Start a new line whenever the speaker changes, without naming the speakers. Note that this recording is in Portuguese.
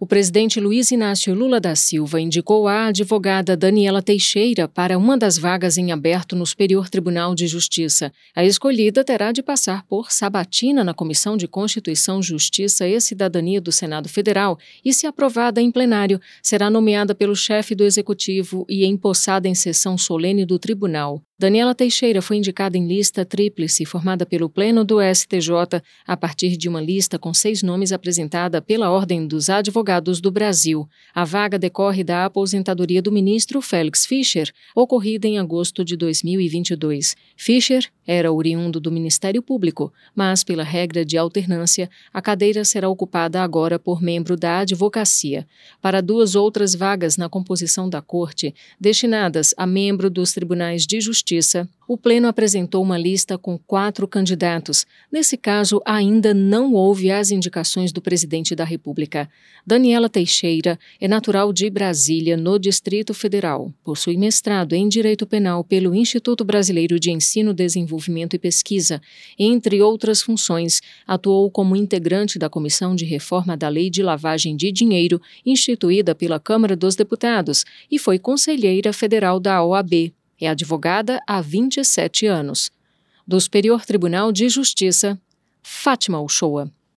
O presidente Luiz Inácio Lula da Silva indicou a advogada Daniela Teixeira para uma das vagas em aberto no Superior Tribunal de Justiça. A escolhida terá de passar por sabatina na Comissão de Constituição, Justiça e Cidadania do Senado Federal e, se aprovada em plenário, será nomeada pelo chefe do Executivo e empossada em sessão solene do Tribunal. Daniela Teixeira foi indicada em lista tríplice formada pelo Pleno do STJ a partir de uma lista com seis nomes apresentada pela Ordem dos Advogados do Brasil. A vaga decorre da aposentadoria do ministro Félix Fischer, ocorrida em agosto de 2022. Fischer era oriundo do Ministério Público, mas, pela regra de alternância, a cadeira será ocupada agora por membro da advocacia. Para duas outras vagas na composição da Corte, destinadas a membro dos Tribunais de Justiça, o Pleno apresentou uma lista com quatro candidatos. Nesse caso, ainda não houve as indicações do presidente da República. Daniela Teixeira é natural de Brasília, no Distrito Federal. Possui mestrado em Direito Penal pelo Instituto Brasileiro de Ensino, Desenvolvimento e Pesquisa. Entre outras funções, atuou como integrante da Comissão de Reforma da Lei de Lavagem de Dinheiro, instituída pela Câmara dos Deputados, e foi conselheira federal da OAB. É advogada há 27 anos. Do Superior Tribunal de Justiça, Fátima Uchoa.